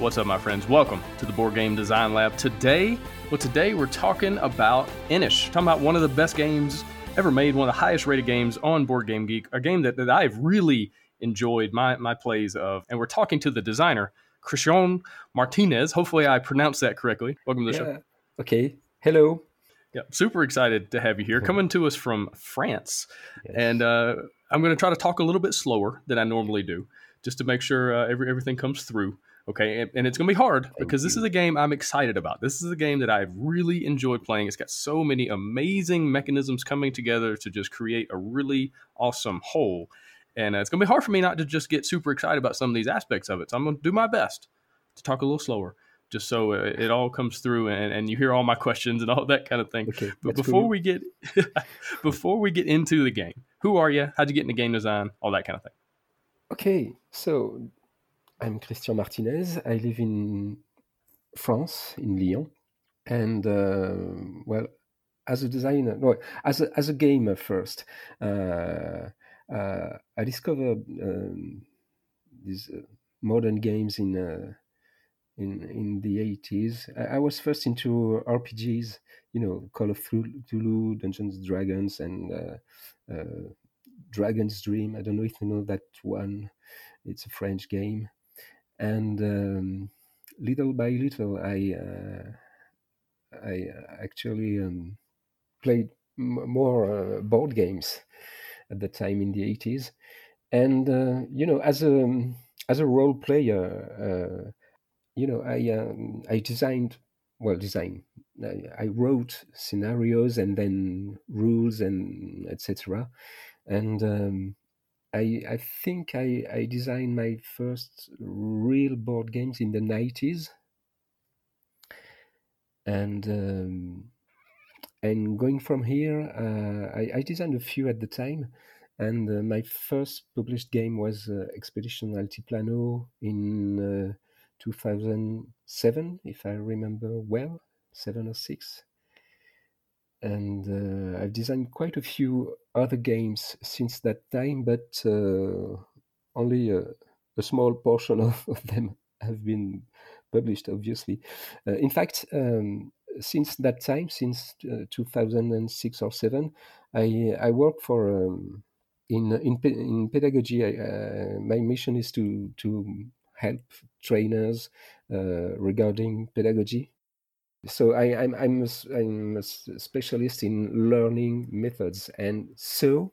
What's up, my friends? Welcome to the Board Game Design Lab. Today, well, today we're talking about Inis, talking about one of the best games ever made, one of the highest rated games on Board Game Geek, a game that, that I've really enjoyed my, my plays of. And we're talking to the designer, Christian Martinez. Hopefully, I pronounced that correctly. Welcome to the yeah. show. Okay. Hello. Yeah, super excited to have you here, coming to us from France. Yes. And uh, I'm going to try to talk a little bit slower than I normally do, just to make sure uh, every, everything comes through. Okay, and, and it's going to be hard Thank because you. this is a game I'm excited about. This is a game that I've really enjoyed playing. It's got so many amazing mechanisms coming together to just create a really awesome whole. And uh, it's going to be hard for me not to just get super excited about some of these aspects of it. So I'm going to do my best to talk a little slower just so uh, it all comes through and, and you hear all my questions and all that kind of thing. Okay, but before cool. we get before we get into the game, who are you? How'd you get into game design? All that kind of thing. Okay, so I'm Christian Martinez. I live in France, in Lyon, and uh, well, as a designer, no, as a as a gamer first, uh, uh, I discovered um, these uh, modern games in uh, in in the 80s. I, I, was first into RPGs, you know, Call of Cthulhu, Dungeons and Dragons, and uh, Dragon's Dream. I don't know if you know that one. It's a French game and um, little by little, I uh, I actually um, played m- more uh, board games at the time in the eighties, and uh, you know, as a as a role player, uh, you know, I um, I designed well design. I, I wrote scenarios and then rules and etc. And um, I I think I I designed my first real board games in the nineties, and um, and going from here, uh, I, I designed a few at the time, and uh, my first published game was uh, Expedition Altiplano in uh, two thousand seven, if I remember well, seven or six and uh, I've designed quite a few other games since that time, but uh, only a, a, small portion of, of, them have been published, obviously. Uh, in fact, um, since that time, since uh, 2006 or 7, I, I work for. Um, in, in, in pedagogy, uh, my mission is to, to help trainers uh, regarding pedagogy so I, am I'm, I'm, a, I'm a specialist in learning methods, and so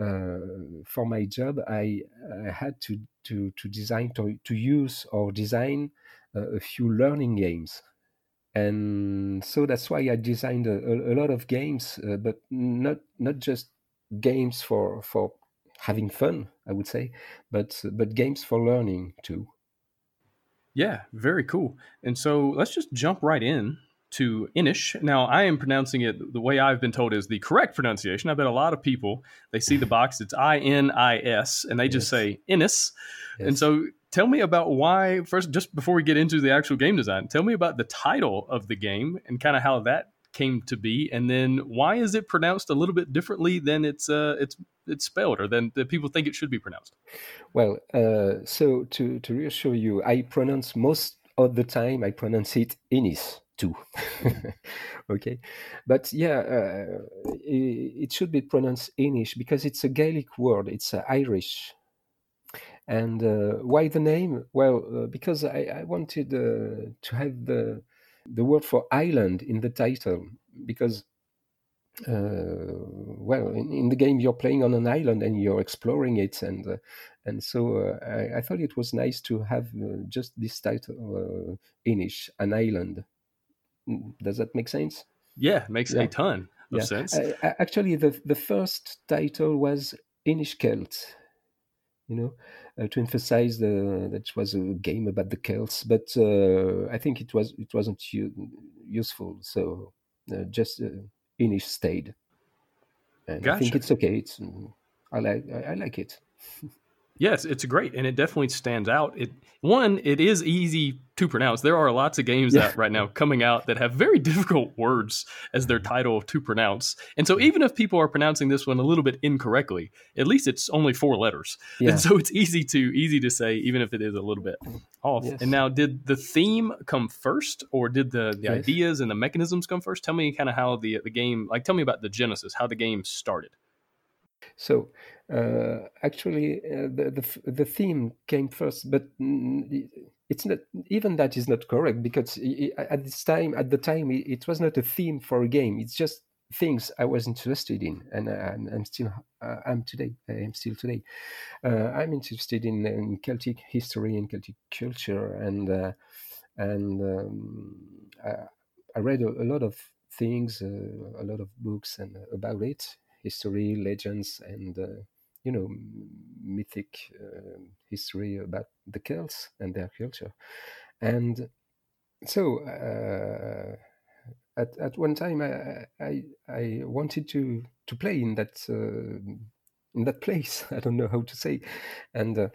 uh, for my job, I, I, had to to to design to, to use or design uh, a few learning games, and so that's why I designed a, a lot of games, uh, but not not just games for for having fun, I would say, but but games for learning too. Yeah, very cool. And so let's just jump right in to Inish. Now, I am pronouncing it the way I've been told is the correct pronunciation. I bet a lot of people they see the box, it's I N I S, and they just say Innis. Yes. And so, tell me about why first, just before we get into the actual game design, tell me about the title of the game and kind of how that came to be, and then why is it pronounced a little bit differently than it's uh, it's it's spelled or than the people think it should be pronounced? Well, uh, so to to reassure you, I pronounce most of the time I pronounce it Innis too. okay, but yeah, uh, it, it, should be pronounced Inish because it's a Gaelic word. It's uh, Irish. And uh, why the name? Well, uh, because I, I wanted to have the the word for island in the title because uh, well, in, in, the game you're playing on an island and you're exploring it, and uh, and so uh, I, I, thought it was nice to have uh, just this title, Inish, an island. Mm, does that make sense? Yeah, makes yeah. a ton of yeah. sense. actually, the the first title was Inish Inishkelt, you know, uh, to emphasize the, that it was a game about the Celts. But uh, I think it was it wasn't u- useful. So uh, just uh, Inish stayed, and gotcha. I think it's okay. It's I like I, I like it. Yes, it's great, and it definitely stands out. It one, it is easy to pronounce. There are lots of games yeah. that right now coming out that have very difficult words as their title to pronounce, and so even if people are pronouncing this one a little bit incorrectly, at least it's only four letters, yeah. and so it's easy to easy to say, even if it is a little bit off. Yes. And now, did the theme come first, or did the the yes. ideas and the mechanisms come first? Tell me kind of how the the game, like, tell me about the genesis, how the game started. So uh, actually, uh, the, the, the theme came first, but it's not even that is not correct because at this time, at the time, it was not a theme for a game. It's just things I was interested in, and I'm, I'm still uh, I'm today. I am still today. Uh, I'm interested in, in, Celtic history and Celtic culture, and uh, and um, I, I, read a, a, lot of things, uh, a lot of books, and about it, history, legends, and uh, you know mythic uh, history about the Celts and their culture, and so uh, at at one time I, I, I wanted to to play in that uh, in that place. I don't know how to say, and. Uh,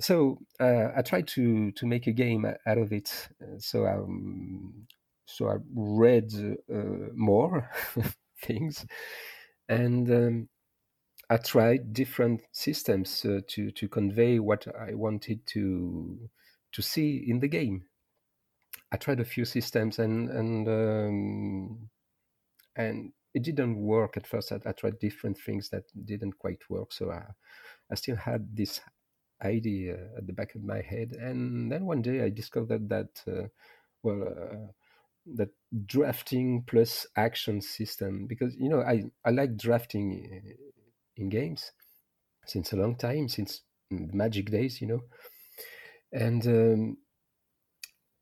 so uh, I tried to to make a game out of it. So um, so I read more things, and um, I tried different systems uh, to to convey what I wanted to to see in the game. I tried a few systems and and um, and it didn't work at first. I, I, tried different things that didn't quite work. So I I still had this idea at the back of my head, and then one day I discovered that uh, well. Uh, that drafting plus action system because you know I, I like drafting in games since a long time, since Magic days, you know. And um,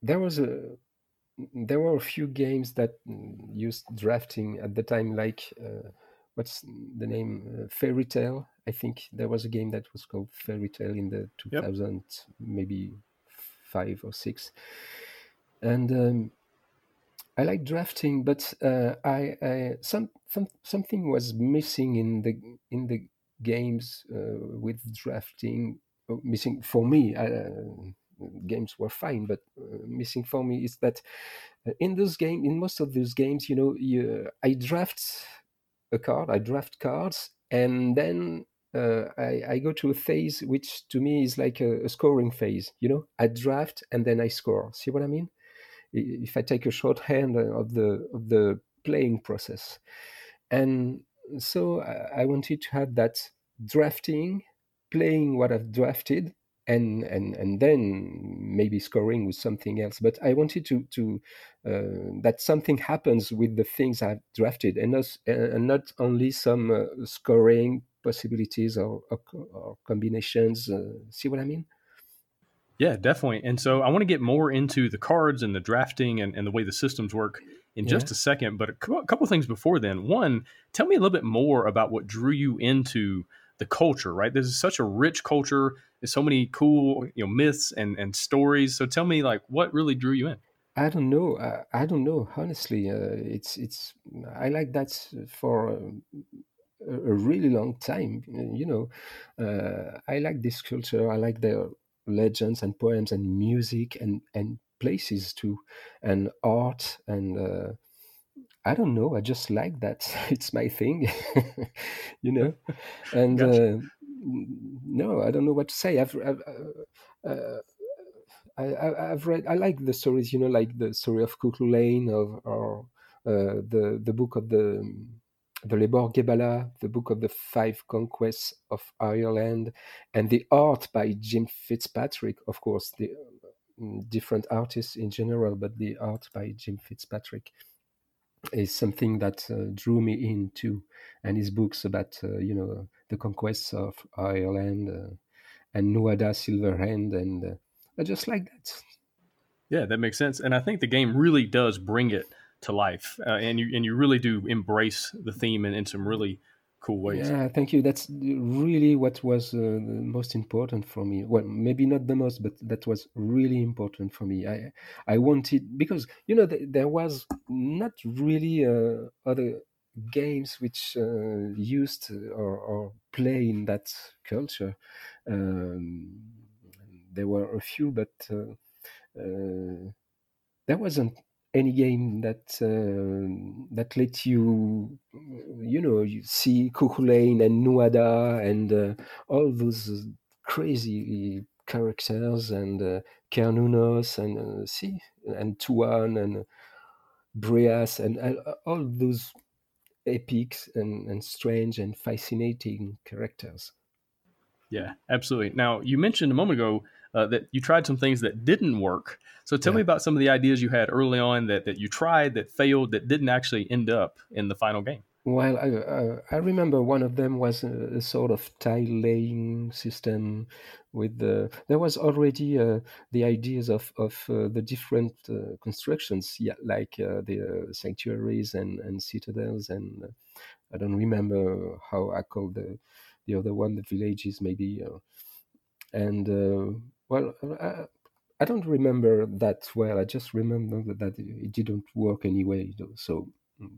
there was a there were a few games that used drafting at the time, like uh, what's the name? Uh, Fairy Tale. I think there was a game that was called Fairy Tale in the 2000 yep. maybe five or six, and um, I like drafting, but uh, I, I, some, some something was missing in the in the games uh, with drafting. Uh, missing for me. Uh, games were fine, but uh, missing for me is that in those games, in most of those games, you know, you, I draft a card, I draft cards, and then uh, I, I, go to a phase which to me is like a, a, scoring phase. You know, I draft and then I score. See what I mean? If I take a shorthand of the of the playing process, and so I wanted to have that drafting, playing what I've drafted, and and and then maybe scoring with something else. But I wanted to to uh, that something happens with the things I've drafted, and not and not only some uh, scoring possibilities or, or, or combinations. Uh, see what I mean? Yeah, definitely. And so I want to get more into the cards and the drafting and, and the way the systems work in yeah. just a second. But a couple things before then. One, tell me a little bit more about what drew you into the culture, right? This is such a rich culture. There's so many cool, you know, myths and, and stories. So tell me, like, what really drew you in? I don't know. Uh, I don't know. Honestly, uh, it's it's. I like that for a, a really long time. You know, uh, I like this culture. I like their legends and poems and music and and places too and art and uh, I don't know. I just like that. It's my thing, you know. And gotcha. uh, no, I don't know what to say. I've, I've uh, uh I, have read. I like the stories, you know, like the story of Cú Chulainn or, or uh, the the book of the the Lebor Gabála, the book of the five conquests of Ireland, and the art by Jim Fitzpatrick, of course, the mm, different artists in general, but the art by Jim Fitzpatrick is something that uh, drew me in too, and his books about uh, you know the conquests of Ireland uh, and Nuada Silverhand, and uh, I just like that. Yeah, that makes sense, and I think the game really does bring it to life, uh, and you and you really do embrace the theme in, in some really cool ways. Yeah, thank you. That's really what was uh, the most important for me. Well, maybe not the most, but that was really important for me. I I wanted because you know th- there was not really uh, other games which uh, used or, or play in that culture. Um, there were a few, but uh, uh, there wasn't any game that uh, that let you you know you see Coo and Nuada and uh, all those crazy characters and uh, Cernunnos and uh, see and Tuan and Breas and uh, all those epics and, and strange and fascinating characters. Yeah, absolutely. Now you mentioned a moment ago uh, that you tried some things that didn't work. So tell yeah. me about some of the ideas you had early on that, that you tried that failed that didn't actually end up in the final game. Well, I, uh, I remember one of them was a, a, sort of tile laying system with the, there was already uh, the ideas of, of uh, the different uh, constructions, yeah, like uh, the sanctuaries and, and citadels. And I don't remember how I called the, the other one, the villages maybe. and well, I, I don't remember that well. I just remember that it didn't work anyway. So mm,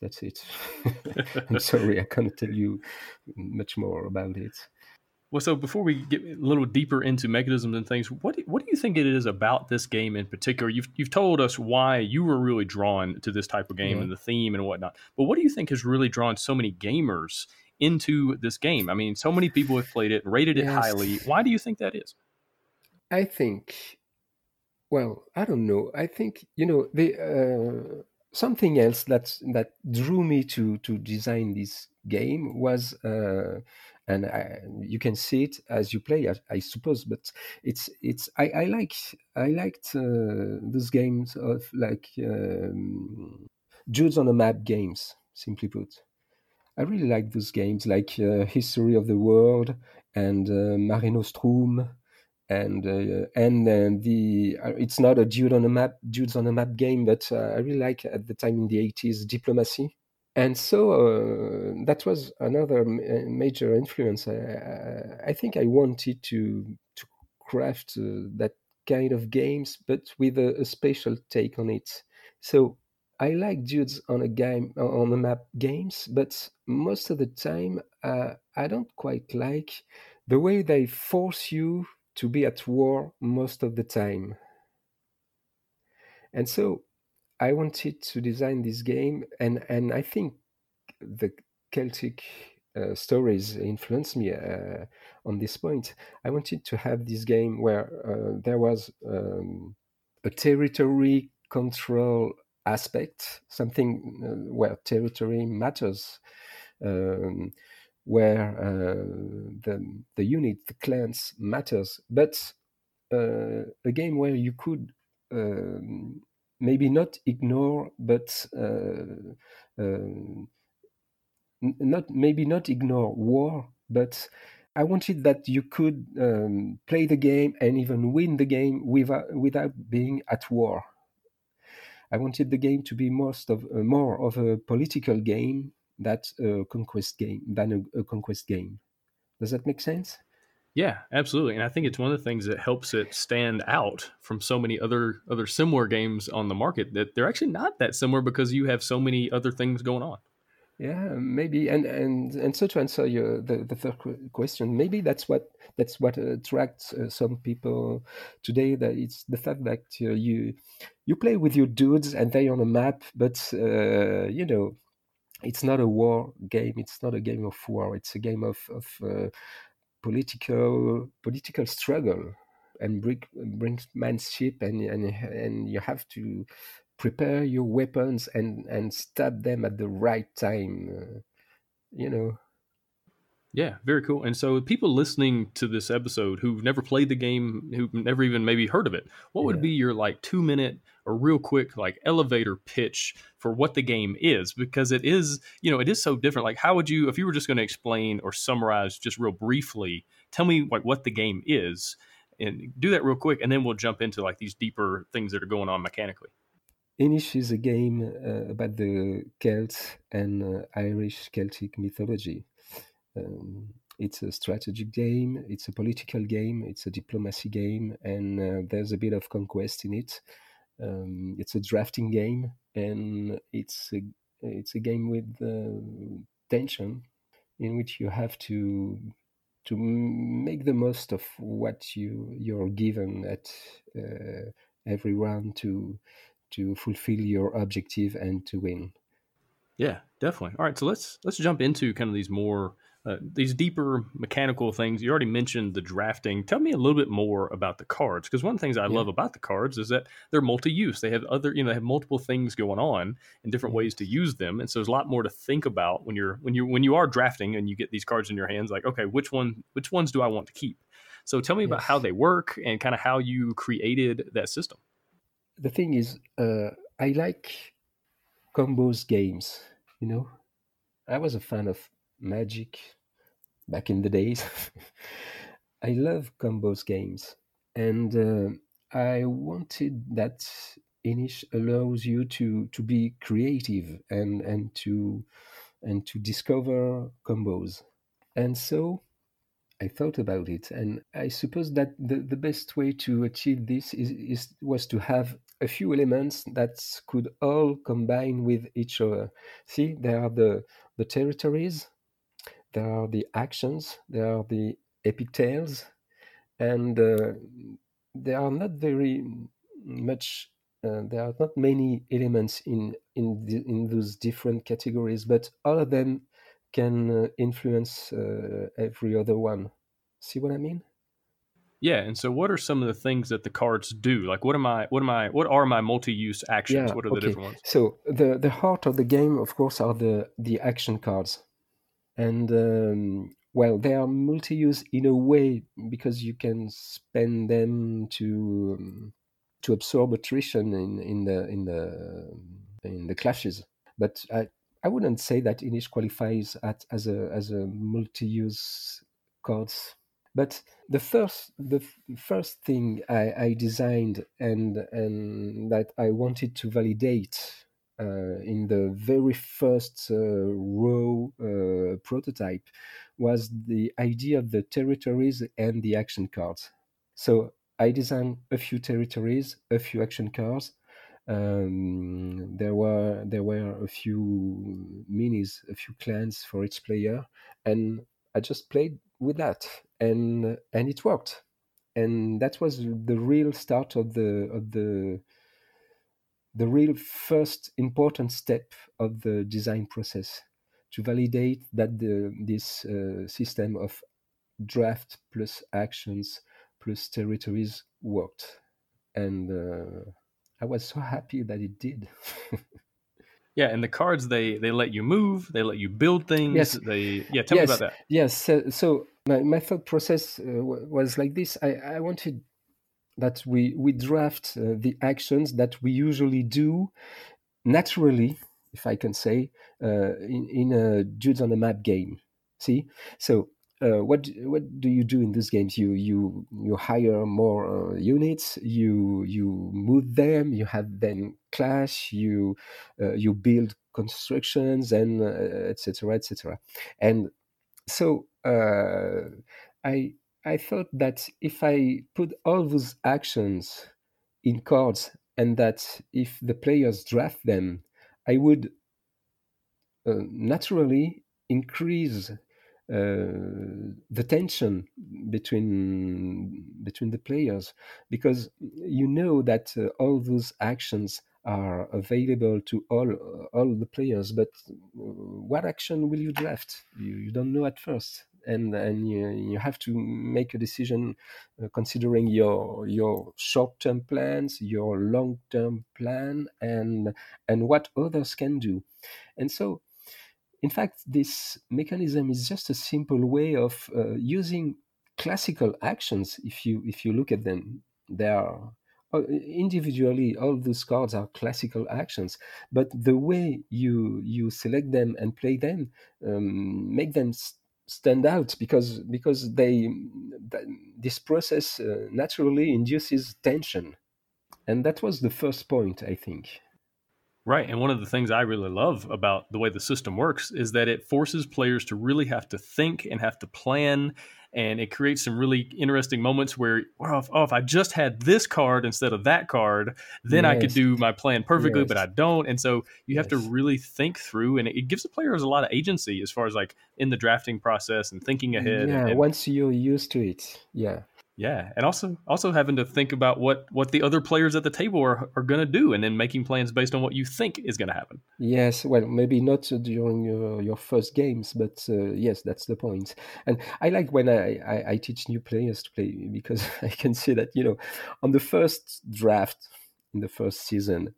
that's it. I'm sorry, I can't tell you much more about it. Well, so before we get a little deeper into mechanisms and things, what do, what do you think it is about this game in particular? You've you've told us why you were really drawn to this type of game yeah. and the theme and whatnot. But what do you think has really drawn so many gamers into this game? I mean, so many people have played it, rated yes. it highly. Why do you think that is? I think, well, I don't know. I think you know the uh, something else that that drew me to to design this game was, uh, and I, you can see it as you play, I, I suppose. But it's it's I, I like I liked uh, those games of like um, Dudes on a Map games. Simply put, I really like those games like uh, History of the World and uh, Nostrum and uh, and uh, the uh, it's not a dude on a map dudes on a map game but uh, i really like at the time in the 80s diplomacy. And so uh, that was another uh, major influence. I, I, think i wanted to to craft that kind of games but with a, a, special take on it. So i like dudes on a game on a map games but most of the time i don't quite like the way they force you to be at war most of the time. And so I wanted to design this game, and, and I think the Celtic uh, stories influenced me uh, on this point. I wanted to have this game where uh, there was um, a territory control aspect, something uh, where territory matters. Um, where uh, the the unit, the clans matters, but uh, a game where you could um, maybe not ignore, but uh, um, not maybe not ignore war, but I wanted that you could um, play the game and even win the game without without being at war. I wanted the game to be most of uh, more of a political game that a conquest game than a, a conquest game. Does that make sense? Yeah, absolutely. And I think it's one of the things that helps it stand out from so many other other similar games on the market that they're actually not that similar because you have so many other things going on. Yeah, maybe, and and and so to answer your the, the third question, maybe that's what that's what attracts uh, some people today. That it's the fact that uh, you you play with your dudes and they're on a map, but uh, you know it's not a war game. It's not a game of war. It's a game of, of uh, political political struggle and bring manship and, and and you have to prepare your weapons and and stab them at the right time. Uh, you know. Yeah, very cool. And so, people listening to this episode who've never played the game, who've never even maybe heard of it, what would be your like two minute or real quick like elevator pitch for what the game is? Because it is, you know, it is so different. Like, how would you, if you were just going to explain or summarize just real briefly, tell me like what the game is, and do that real quick, and then we'll jump into like these deeper things that are going on mechanically. Inish is a game uh, about the Celts and uh, Irish Celtic mythology. Um, it's a strategic game, it's a political game, it's a diplomacy game, and uh, there's a bit of conquest in it. Um, it's a drafting game, and it's a it's a game with uh, tension, in which you have to to make the most of what you you're given at uh, every round to to fulfill your objective and to win. Yeah, definitely. All right, so let's let's jump into kind of these more uh, these deeper mechanical things. You already mentioned the drafting. Tell me a little bit more about the cards because one of the things I yeah. love about the cards is that they're multi-use. They have other, you know, they have multiple things going on and different ways to use them. And so there's a lot more to think about when you're when you when you are drafting and you get these cards in your hands. Like, okay, which one which ones do I want to keep? So tell me yes. about how they work and kind of how you created that system. The thing is, uh, I like combos games. You know, I was a fan of Magic back in the days. I love combos games, and uh, I wanted that Inish allows you to to be creative and and to and to discover combos. And so I thought about it, and I suppose that the, the best way to achieve this is, is was to have a few elements that could all combine with each other. See, there are the the territories, there are the actions, there are the epic tales, and uh, there are not very much. Uh, there are not many elements in in the, in those different categories, but all of them can uh, influence uh, every other one. See what I mean? Yeah, and so what are some of the things that the cards do? Like what am I what am I what are my multi-use actions? Yeah, what are the okay. different ones? So the the heart of the game of course are the the action cards and um, well they are multi-use in a way because you can spend them to um, to absorb attrition in, in the in the in the clashes. But i i wouldn't say that inish qualifies at, as a as a multi-use cards but the first the first thing I, I designed and and that i wanted to validate uh, in the very first uh, raw uh, prototype was the idea of the territories and the action cards. So I designed a few territories, a few action cards. Um, there were there were a few minis, a few clans for each player, and I just played with that, and and it worked, and that was the real start of the of the the real first important step of the design process to validate that the, this uh, system of draft plus actions plus territories worked. And uh, I was so happy that it did. yeah, and the cards they they let you move, they let you build things. Yes. They yeah, tell yes. me about that. Yes. So, so my, my thought process uh, was like this. I, I wanted that we we draft uh, the actions that we usually do naturally, if I can say, uh, in in a dudes on a map game. See, so uh, what what do you do in these games? You you you hire more uh, units. You you move them. You have them clash. You uh, you build constructions and etc. Uh, etc. and so uh, I I thought that if I put all those actions in cards and that if the players draft them, I would uh, naturally increase uh, the tension between between the players because you know that uh, all those actions are available to all all the players but uh, what action will you draft? You, you don't know at first and and you, you have to make a decision uh, considering your your short term plans, your long term plan, and and what others can do, and so. In fact, this mechanism is just a simple way of uh, using classical actions. If you if you look at them, they are uh, individually all those cards are classical actions but the way you you select them and play them um, make them stand out because because they this process uh, naturally induces tension and that was the first point i think Right. And one of the things I really love about the way the system works is that it forces players to really have to think and have to plan. And it creates some really interesting moments where, well, if, oh, if I just had this card instead of that card, then yes. I could do my plan perfectly, yes. but I don't. And so you have to really think through, and it gives the players a lot of agency as far as like in the drafting process and thinking ahead. Yeah, and, once you're used to it. Yeah. Yeah, and also also having to think about what what the other players at the table are, are going to do, and then making plans based on what you think is going to happen. Yes, well, maybe not during your, your first games, but uh, yes, that's the point. And I like when I, I, I teach new players to play because I can see that you know on the first draft in the first season,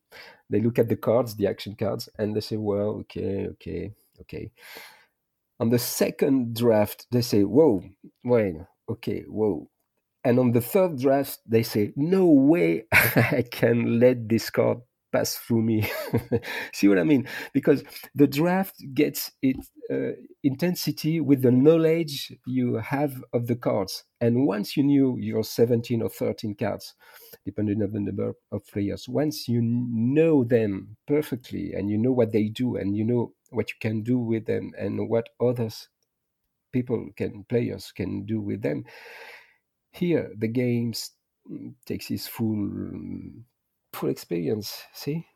they look at the cards, the action cards, and they say, well, okay, okay, okay. On the second draft, they say, whoa, wait, okay, whoa and on the third draft, they say, no way I can let this card pass through me. See what I mean? Because the draft gets its uh, intensity with the knowledge you have of the cards. And once you knew your 17 or 13 cards, depending on the number of players, once you know them perfectly and you know what they do and you know what you can do with them and what others people can players can do with them here, the games mm, takes its full mm, full experience. See.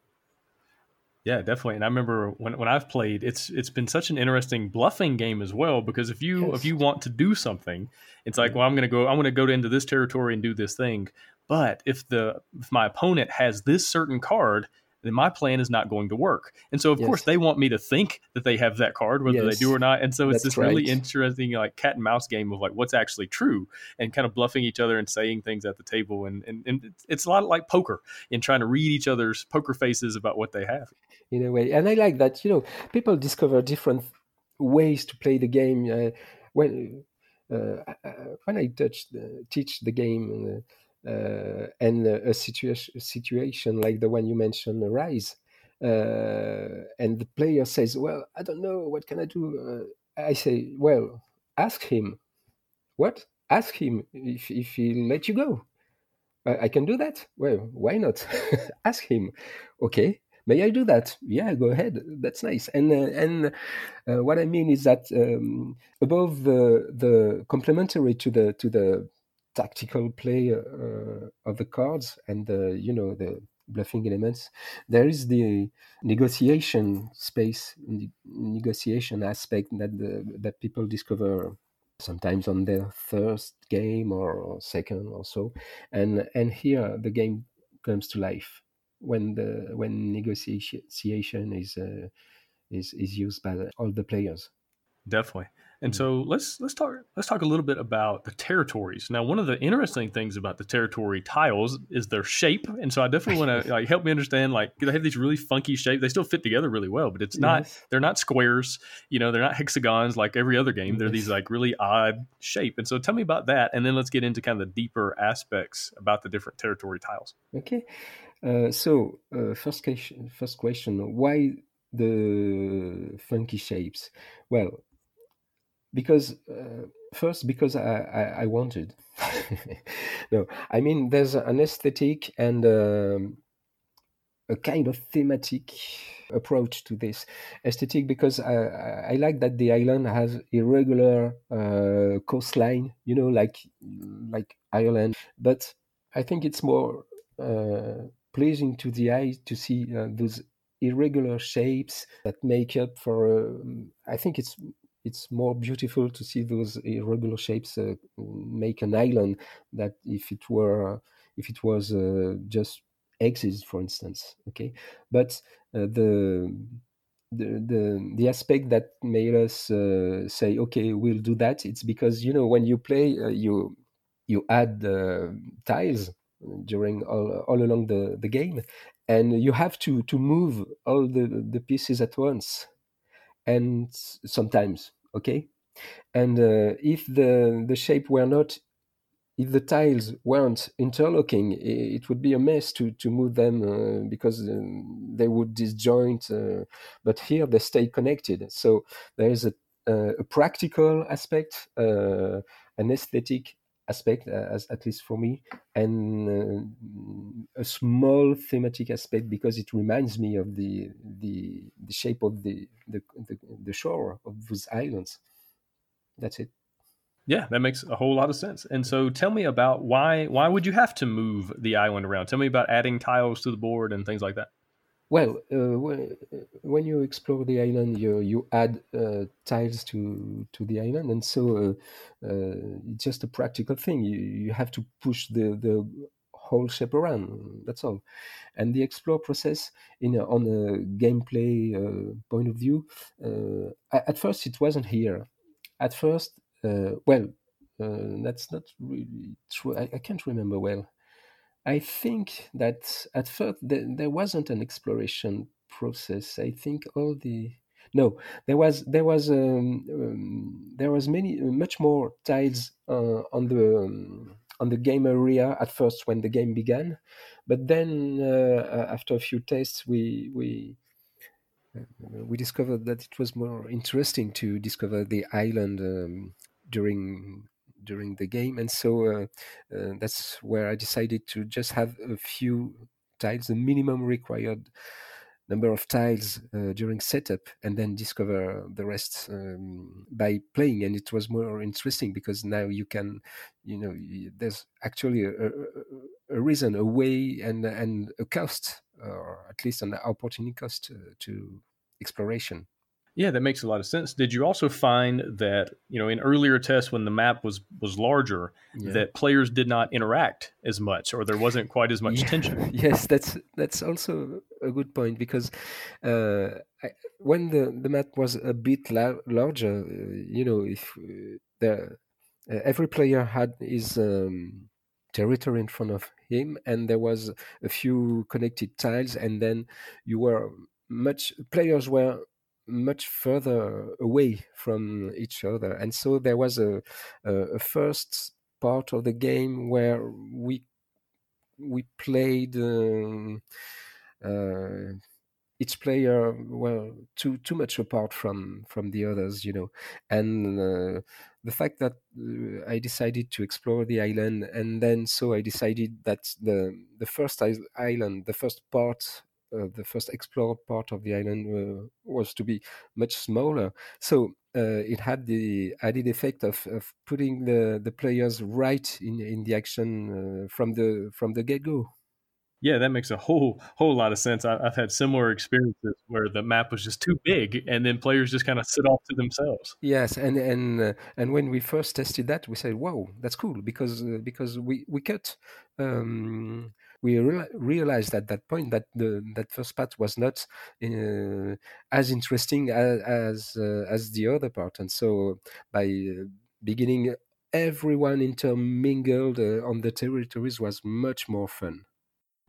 Yeah, definitely. And I remember when, when I've played, it's it's been such an interesting bluffing game as well because if you yes. if you want to do something, it's like, well, I'm gonna go I'm gonna go into this territory and do this thing. But if the if my opponent has this certain card, then my plan is not going to work. And so, of yes. course, they want me to think that they have that card, whether yes. they do or not. And so, it's That's this right. really interesting, like cat and mouse game of like what's actually true and kind of bluffing each other and saying things at the table. And, and, and it's a lot like poker in trying to read each other's poker faces about what they have. In a way. And I like that, you know, people discover different ways to play the game. Uh, when, uh, uh when I touch, the, teach the game, uh, and a, situation situation like the one you mentioned arise, uh, and the player says, "Well, I don't know. What can I do?" Uh, I say, "Well, ask him. What? Ask him if if he'll let you go." I can do that. Well, why not? ask him. Okay, may I do that? Yeah, go ahead. That's nice. And uh, and uh, what I mean is that um, above the the complementary to the to the tactical play uh, of the cards and the you know the bluffing elements. There is the negotiation space the negotiation aspect that the, that people discover sometimes on their first game or second or so. And and here the game comes to life when the when negotiation is uh, is is used by all the players. Definitely and mm. so let's let's talk let's talk a little bit about the territories. Now, one of the interesting things about the territory tiles is their shape, and so I definitely want to like help me understand. Like they have these really funky shapes. They still fit together really well, but it's not yes. they're not squares. You know, they're not hexagons like every other game. They're these like really odd shape. And so tell me about that, and then let's get into kind of the deeper aspects about the different territory tiles. Okay. Uh, so uh, first question, first question: Why the funky shapes? Well, because uh, first because I, I, I wanted. no, I mean there's an aesthetic and um, a kind of thematic approach to this aesthetic because I, I like that the island has irregular uh, coastline, you know, like like Ireland. But I think it's more uh, pleasing to the eye to see uh, those irregular shapes that make up for. Uh, I think it's it's more beautiful to see those irregular shapes uh, make an island that if it were if it was uh, just hexes for instance okay? But uh, the the, the the aspect that made us uh, say okay we'll do that it's because you know when you play uh, you you add tiles during all, all along the, the game and you have to to move all the the pieces at once. And sometimes okay? And uh, if the the shape were not if the tiles weren't interlocking it would be a mess to to move them uh, because um, they would disjoint uh, but here they stay connected. So there is a, a practical aspect uh, an aesthetic aspect uh, as at least for me and uh, a small thematic aspect because it reminds me of the the, the shape of the, the the, the shore of those islands. That's it. Yeah, that makes a whole lot of sense. And so, tell me about why why would you have to move the island around? Tell me about adding tiles to the board and things like that. Well, uh, when you explore the island, you you add uh, tiles to to the island, and so uh, uh, it's just a practical thing. You you have to push the the whole ship around. That's all. And the explore process, in a, on a gameplay uh, point of view, uh, at first it wasn't here. At first, well, that's not really true. I, I can't remember well I think that at first there, there wasn't an exploration process. I think all the no, there was there was um, um, there was many much more tiles uh, on the um, on the game area at first when the game began, but then uh, after a few tests we we uh, we discovered that it was more interesting to discover the island um, during during the game, and so uh, uh, that's where I decided to just have a few tiles, the minimum required number of tiles uh, during setup and then discover the rest um, by playing. And it was more interesting because now you can you know there's actually a, a, a reason a way and and a cost or at least an opportunity cost uh, to exploration yeah, that makes a lot of sense. Did you also find that you know in earlier tests when the map was was larger yeah. that players did not interact as much, or there wasn't quite as much yeah. tension? yes, that's that's also a good point because uh, I, when the the map was a bit la- larger, uh, you know, if uh, the uh, every player had his um, territory in front of him, and there was a few connected tiles, and then you were much players were much further away from each other. And so there was a, a, first part of the game where we we played um, uh, each player well too too much apart from from the others, you know, and. Uh, the fact that uh, I decided to explore the island, and then so I decided that the the first island, the first part the first explored part of the island uh, was to be much smaller. So uh, it had the added effect of, of putting the, the players right in, in the action from the from the get go. Yeah, that makes a whole whole lot of sense. I, have had similar experiences where the map was just too big, and then players just kind of sit off to themselves. Yes, and and uh, and when we first tested that, we said, "Wow, that's cool," because uh, because we we cut um, we re- realized at that point that the that first part was not uh, as interesting as as, uh, as, the other part, and so by uh, beginning everyone intermingled uh, on the territories was much more fun.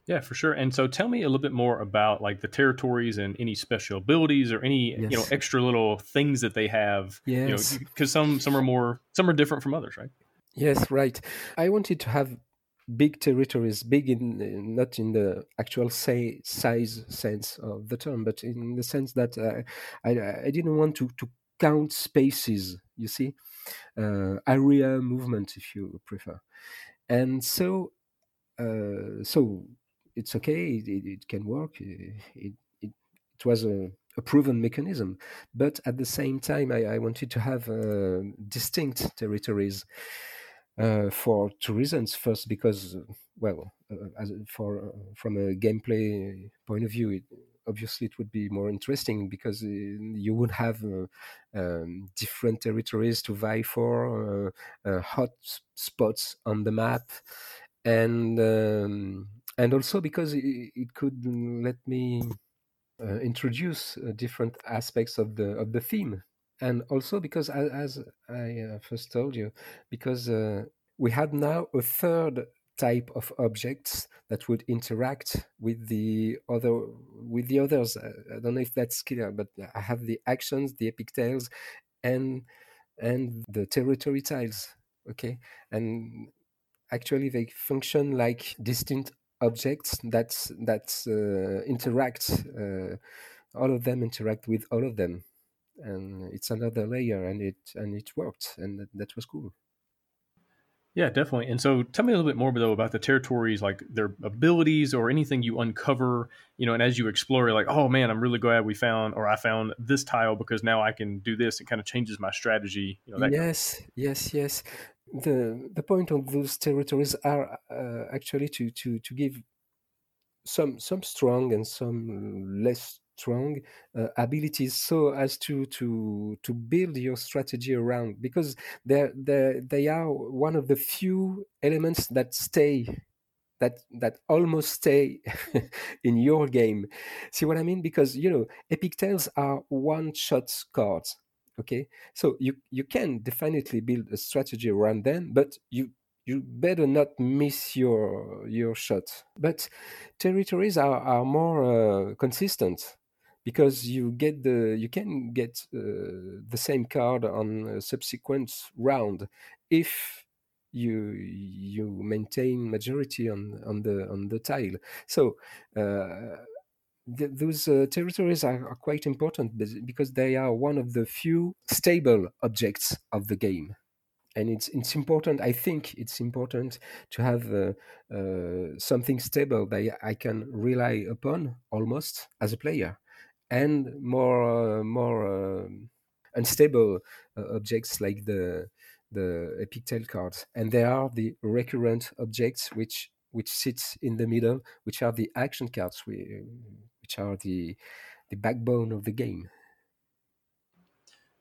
Yeah, for sure. And so tell me a little bit more about like the territories and any special abilities or any, yes. you know, extra little things that they have. Yes. You know, cuz some some are more some are different from others, right? Yes, right. I wanted to have big territories, big in not in the actual say, size sense of the term, but in the sense that uh, I, I didn't want to, to count spaces, you see, uh, area movement, if you prefer. And so, uh, so it's okay, it, it can work. It, it, it was a, a, proven mechanism. But at the same time, I, I wanted to have uh, distinct territories uh, for two reasons. First, because well, uh, as for uh, from a gameplay point of view, it, obviously it would be more interesting because uh, you would have uh, um, different territories to vie for, uh, hot spots on the map, and um, and also because it, it could let me introduce different aspects of the of the theme and also because as, I uh, first told you, because uh, we had now a third type of objects that would interact with the other with the others. I don't know if that's clear, but I have the actions, the epic tales, and and the territory tiles. Okay, and actually they function like distinct objects that that uh, interact. Uh, all of them interact with all of them and it's another layer and it and it worked and that, that was cool Yeah, definitely. And so tell me a little bit more though about the territories, like their abilities or anything you uncover, you know, and as you explore, like, oh man, I'm really glad we found or I found this tile because now I can do this. It kind of changes my strategy. You know, yes, kind of yes, yes. The the point of those territories are uh, actually to to to give some some strong and some less strong uh, abilities so as to to to build your strategy around because they they they are one of the few elements that stay that that almost stay in your game. See what i mean? Because you know epic tales are one shot cards okay? So you you can definitely build a strategy around them but you you better not miss your your shot. But territories are, are more uh, consistent because you get the you can get uh, the same card on a subsequent round if you you maintain majority on on the on the tile. So uh, th- those uh, territories are, are, quite important because they are one of the few stable objects of the game. And it's it's important i think it's important to have uh, uh, something stable that i can rely upon almost as a player and more uh, more um, unstable uh, objects like the the epic tale cards. And there are the recurrent objects which which sits in the middle which are the action cards we, which are the the backbone of the game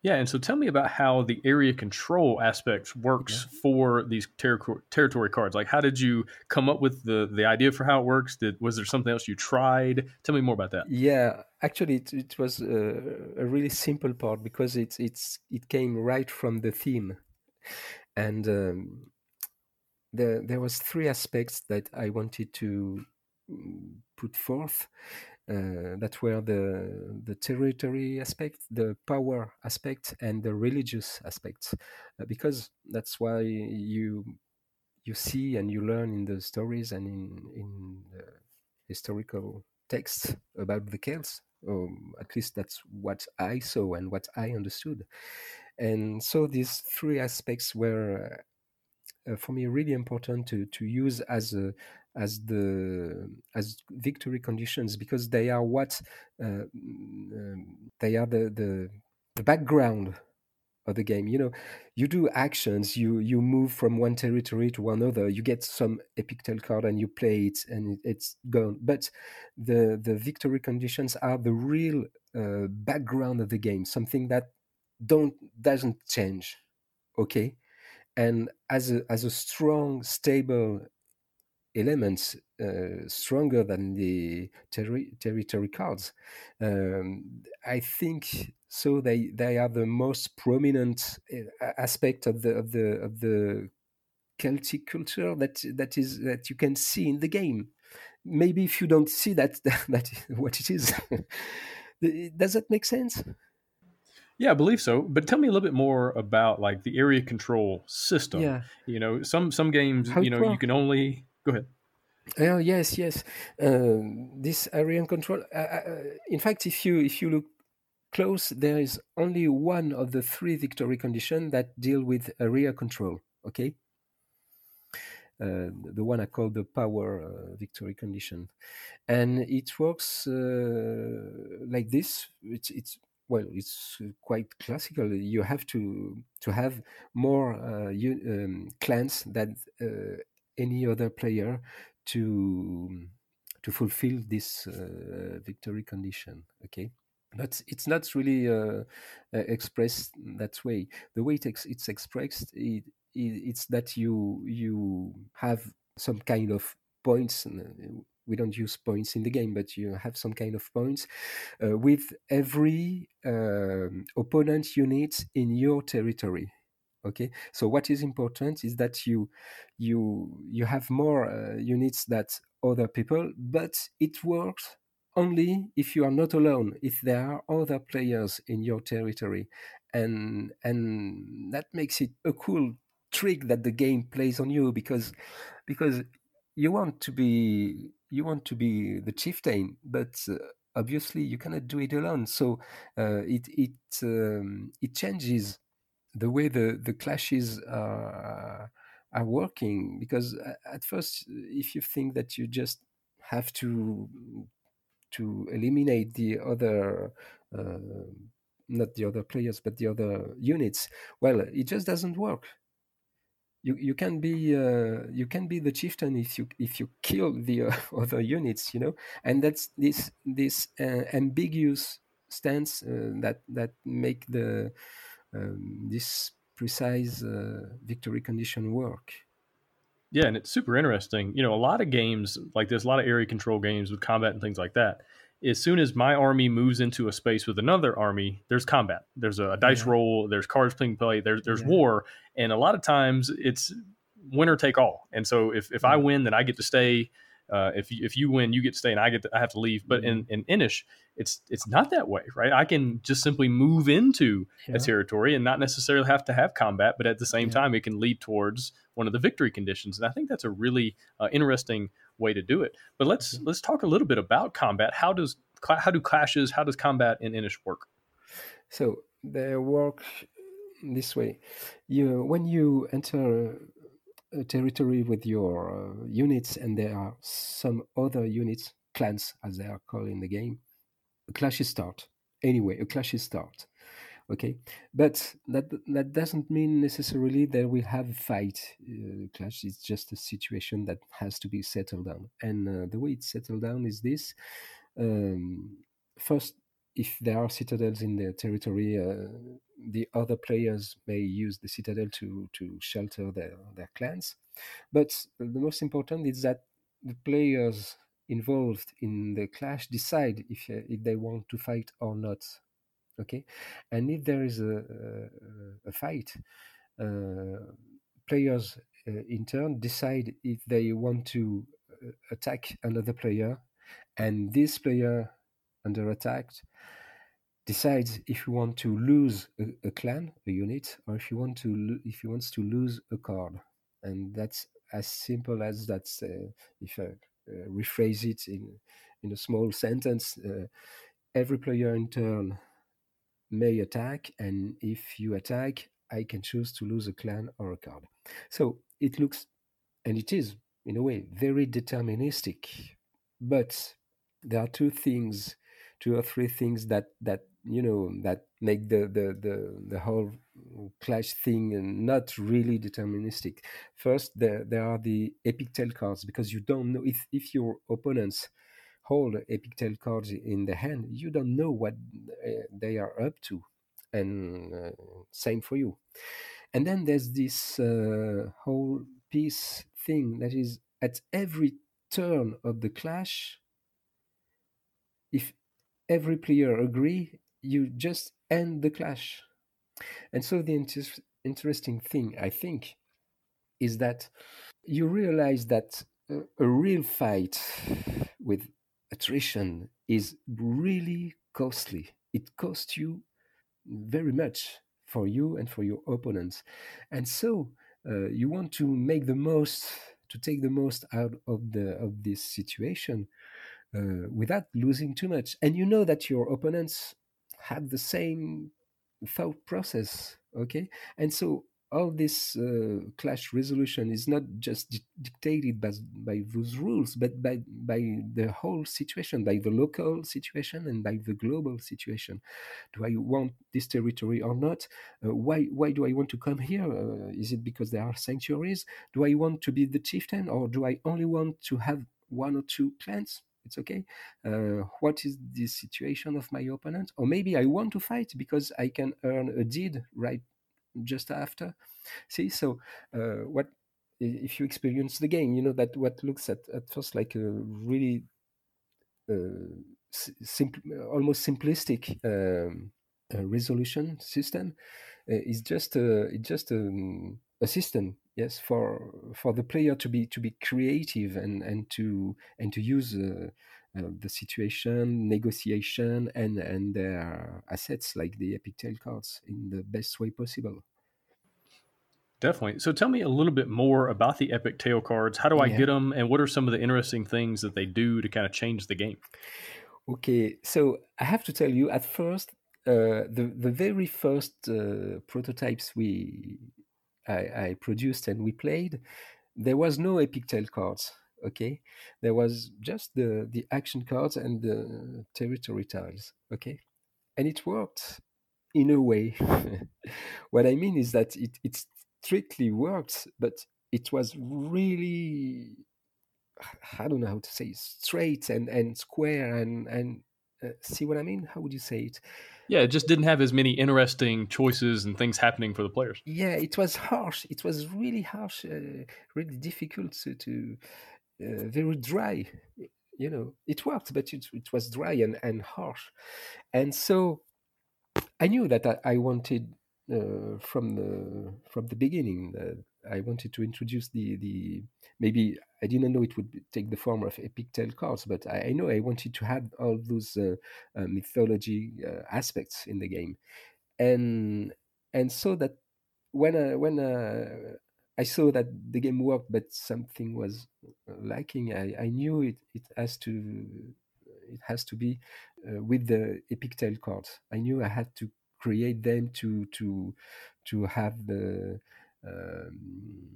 yeah, and so tell me about how the area control aspect works yeah. for these ter- territory cards. Like, how did you come up with the the idea for how it works? Did was there something else you tried? Tell me more about that. Yeah, actually, it, it was a, a, really simple part because it's it's it came right from the theme, and um, there there was three aspects that I wanted to mm, put forth uh, that were the the territory aspect, the power aspect, and the religious aspect, uh, because that's why you you see and you learn in the stories and in in historical texts about the Celts. Um, at least that's what I saw and what I understood. And so these three aspects were, uh, for me, really important to to use as a as the as victory conditions because they are what uh, um, they are the, the the background of the game. You know you do actions you you move from one territory to another you get some epic tale card and you play it and it's gone. But the the victory conditions are the real uh, background of the game something that don't doesn't change okay and as a as a strong stable elements uh, stronger than the territory cards. Um, I think so. They they are the most prominent uh, aspect of the of the of the Celtic culture that that is that you can see in the game. Maybe if you don't see that, that what it is. Does that make sense? Yeah, I believe so. But tell me a little bit more about like the area control system. Yeah. You know, some some games, How you know, you can only Go ahead. Oh yes, yes. Uh, this area control. Uh, uh, in fact, if you if you look close, there is only one of the three victory conditions that deal with area control. Okay. Uh, the one I call the power uh, victory condition, and it works uh, like this. It's it's well, it's quite classical. You have to to have more you, um, clans than any other player to to fulfill this uh, victory condition okay but it's not really uh, uh, expressed that way the way it's, it's expressed it, it, it's that you you have some kind of points we don't use points in the game but you have some kind of points uh, with every um, opponent unit in your territory okay? So what is important is that you you you have more uh, units that other people but it works only if you are not alone if there are other players in your territory and and that makes it a cool trick that the game plays on you because because you want to be you want to be the chieftain but uh, obviously you cannot do it alone. So uh, it it um, it changes the way the the clashes are are working because at first if you think that you just have to to eliminate the other uh, not the other players but the other units well it just doesn't work you you can be uh, you can be the chieftain if you if you kill the uh, other units you know and that's this this uh, ambiguous stance uh, that that make the um, this precise uh, victory condition work yeah, and it's super interesting. You know, a lot of games like there's a lot of area control games with combat and things like that. As soon as my army moves into a space with another army, there's combat. There's a, dice yeah. roll. There's cards being played. There's there's yeah. war, and a lot of times it's winner take all. And so if if I win, then I get to stay. Uh, if if you win, you get to stay, and I get to, I have to leave. But in in Inis, it's it's not that way, right? I can just simply move into a territory and not necessarily have to have combat, but at the same time, it can lead towards one of the victory conditions. And I think that's a really uh, interesting way to do it. But let's mm-hmm. let's talk a little bit about combat. How does how do clashes? How does combat in Inis work? So they work this way. You when you enter a territory with your uh, units, and there are some other units, clans as they are called in the game. A clashes start. Anyway, a clashes start. Okay, but that that doesn't mean necessarily that we have a fight. Uh, clash It's just a situation that has to be settled down, and uh, the way it's settled down is this: um, first, if there are citadels in the territory, uh, the other players may use the citadel to to shelter their their clans. But the most important is that the players involved in the clash decide if uh, if they want to fight or not. Okay, and if there is a a, a fight, uh, players uh, in turn decide if they want to uh, attack another player, and this player under attack decides if he want to lose a, a, clan, a unit, or if he want to if he wants to lose a card, and that's as simple as that. Uh, if I uh, rephrase it in in a small sentence, uh, every player in turn may attack, and if you attack, I can choose to lose a clan or a card. So it looks, and it is in a way very deterministic, but there are two things two or three things that that you know that make the the the, the whole clash thing not really deterministic first there there are the epic tale cards because you don't know if if your opponents hold epic tale cards in the hand you don't know what uh, they are up to and uh, same for you and then there's this uh, whole peace thing that is at every turn of the clash if every player agree you just end the clash. And so the inter- interesting thing, I think, is that you realize that a, a real fight with attrition is really costly. It costs you very much for you and for your opponents. And so uh, you want to make the most, to take the most out of the of this situation uh, without losing too much. And you know that your opponents have the same thought process okay and so all this uh, clash resolution is not just di- dictated by, by those rules but by, by the whole situation by the local situation and by the global situation. Do i want this territory or not? Uh, why, why do i want to come here? Uh, is it because there are sanctuaries? Do i want to be the chieftain or do i only want to have one or two clans? It's okay. Uh, what is the situation of my opponent? Or maybe i want to fight because i can earn a deed right just after. See so uh, what if you experience the game you know that what looks at, at first like a really uh, simple almost simplistic um, uh, resolution system uh, is just a it's just a, um, a system yes for for the player to be to be creative and and to and to use uh, the situation negotiation and and their assets like the epic tale cards in the best way possible definitely so tell me a little bit more about the epic tale cards how do i yeah. get them and what are some of the interesting things that they do to kind of change the game okay so i have to tell you at first uh, the the very first uh, prototypes we I, I produced and we played, there was no epic tale cards. Okay, there was just the the action cards and the territory tiles. Okay, and it worked in a way. what I mean is that it it strictly worked, but it was really I don't know how to say straight and and square and and uh, see what I mean? How would you say it? Yeah, it just didn't have as many interesting choices and things happening for the players. Yeah, it was harsh. It was really harsh, uh, really difficult to, to uh, very dry. You know, it worked, but it, it was dry and, and harsh. And so I knew that I, I wanted uh, from the from the beginning. that I wanted to introduce the the maybe I didn't know it would take the form of epic tale cards, but I, I know I wanted to have all those uh, uh, mythology uh, aspects in the game, and and so that when uh, when uh, I saw that the game worked, but something was lacking, I, I knew it it has to it has to be with the epic tale cards. I knew I had to create them to to to have the um,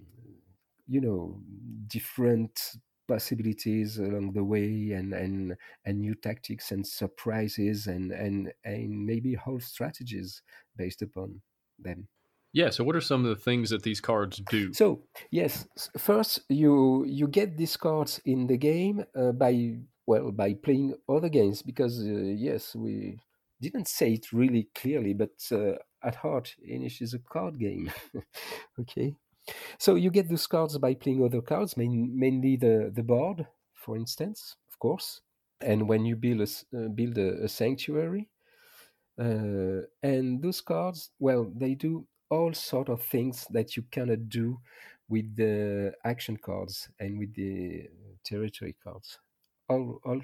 you know different possibilities along the way and and and new tactics and surprises and and and maybe whole strategies based upon them yeah so what are some of the things that these cards do? So yes first you you get these cards in the game uh, by well by playing other games because uh, yes we didn't say it really clearly but uh, at heart Inis is a card game. Okay. So you get those cards by playing other cards, main, mainly the, the board, for instance, of course. And when you build a, uh, build a, a sanctuary, uh, and those cards, well, they do all sort of things that you cannot do with the action cards and with the territory cards. All all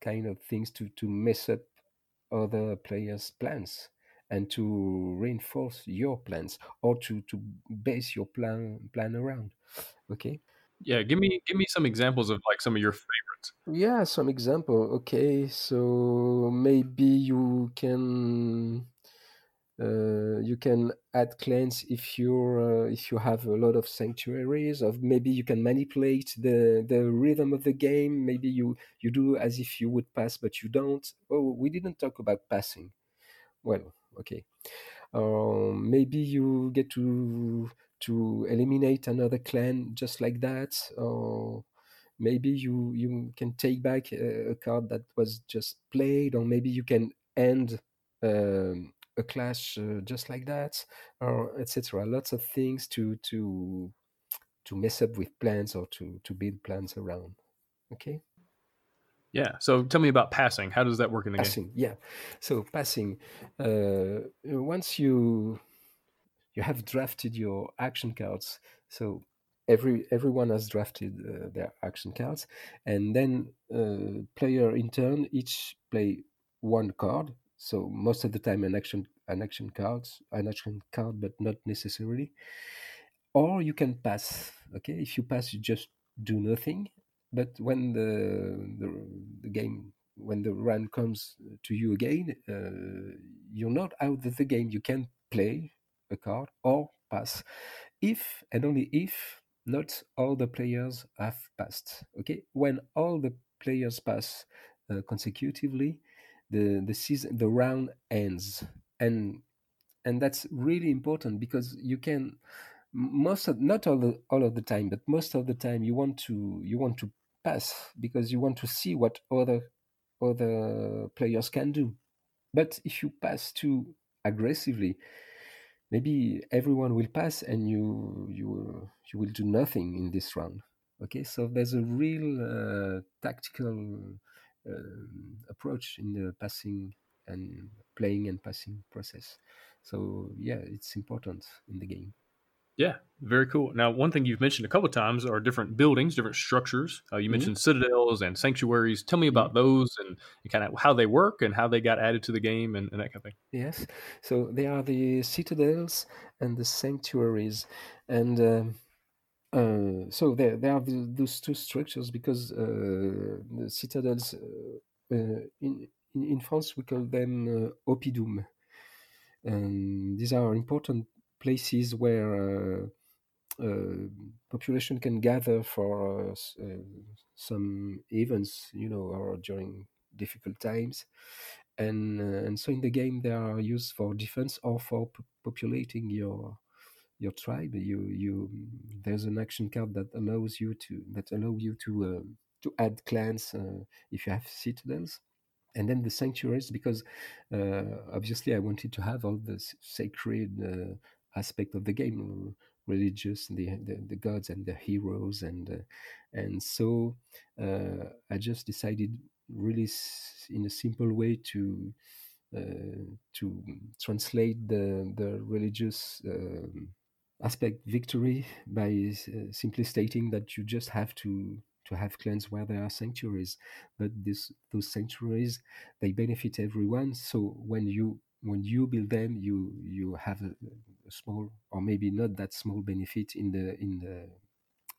kind of things to to mess up other players' plans and to reinforce your plans or to to base your plan plan around okay yeah give me give me some examples of like some of your favorites yeah some example okay so maybe you can uh, you can add clans if you're uh, if you have a lot of sanctuaries or maybe you can manipulate the the rhythm of the game. Maybe you you do as if you would pass but you don't. Oh we didn't talk about passing. Well okay. Um, maybe you get to to eliminate another clan just like that or maybe you you can take back a, a card that was just played or maybe you can end um, a clash uh, just like that or etc lots of things to to to mess up with plans or to to build plans around okay yeah. So tell me about passing. How does that work in the passing, game? Yeah. So passing. Uh, once you you have drafted your action cards, so every everyone has drafted uh, their action cards, and then uh, player in turn each play one card. So most of the time an action an action card, an action card, but not necessarily. Or you can pass. Okay, if you pass, you just do nothing, but when the, the, the game when the run comes to you again, uh, you're not out of the game. You can play a card or pass, if and only if not all the players have passed. Okay, when all the players pass uh, consecutively, the the season the round ends, and and that's really important because you can most of not all the all of the time, but most of the time you want to you want to pass because you want to see what other other players can do. But if you pass too aggressively, maybe everyone will pass and you you you will do nothing in this round. Okay, so there's a real uh, tactical approach in the passing and playing and passing process. So yeah, it's important in the game. Yeah, very cool. Now, one thing you've mentioned a couple times are different buildings, different structures. Uh, you mm-hmm. mentioned citadels and sanctuaries. Tell me about mm-hmm. those and, and, kind of how they work and how they got added to the game and, and, that kind of thing. Yes, so they are the citadels and the sanctuaries, and um, uh, so there there are the, those two structures because uh, the citadels uh, uh, in, in France we call them uh, oppidum, and these are important places where uh, population can gather for some events, you know, or during difficult times, and and so in the game they are used for defense or for populating your your tribe. You you there's an action card that allows you to that allow you to uh, to add clans uh, if you have citadels. And then the sanctuaries, because uh, obviously I wanted to have all the sacred aspect of the game religious the, the, the gods and the heroes and uh, and so uh, I just decided really in a simple way to uh, to translate the the religious um, aspect victory by uh, simply stating that you just have to to have clans where there are sanctuaries but this those sanctuaries they benefit everyone so when you when you build them, you you have a, a, small or maybe not that small benefit in the in the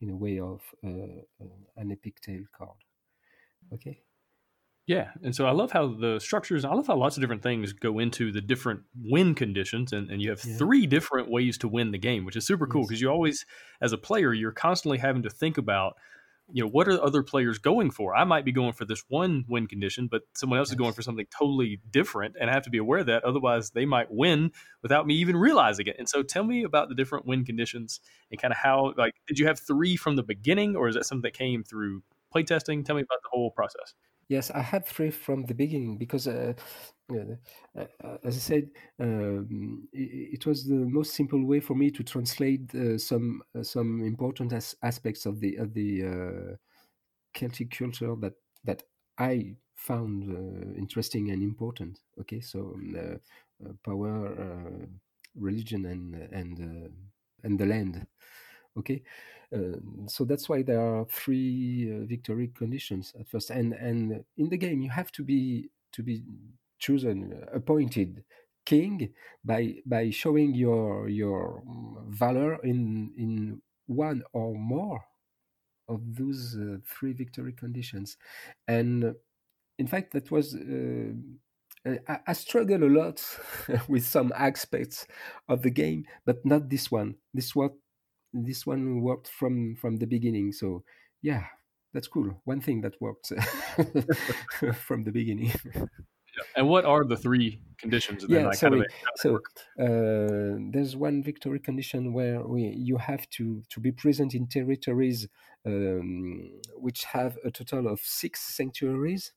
in a way of uh, uh, an epic tale card. Okay. Yeah, and so I love how the structures. I love how lots of different things go into the different win conditions, and, and you have yeah. three different ways to win the game, which is super cool because you always, as a player, you're constantly having to think about you know what are other players going for i might be going for this one win condition but someone else yes. is going for something totally different and i have to be aware of that otherwise they might win without me even realizing it and so tell me about the different win conditions and kind of how like did you have three from the beginning or is that something that came through playtesting tell me about the whole process Yes, I had three from the beginning because, uh, uh, uh, as I said, um, it, it, was the most simple way for me to translate uh, some uh, some important as- aspects of the of the uh, Celtic culture that that I found interesting and important. Okay, so um, power, religion, and and and the land. Okay, uh, so that's why there are three uh, victory conditions at first, and and in the game you have to be to be chosen, uh, appointed king by by showing your your valor in in one or more of those uh, three victory conditions. And in fact that was uh, I, I struggle a lot with some aspects of the game but not this one. This one this one worked from from the beginning. So yeah, that's cool. One thing that worked from the beginning. Yeah. And what are the three conditions? yeah, sorry. Kind of so uh, there's one victory condition where we you have to to be present in territories um, which have a total of six sanctuaries.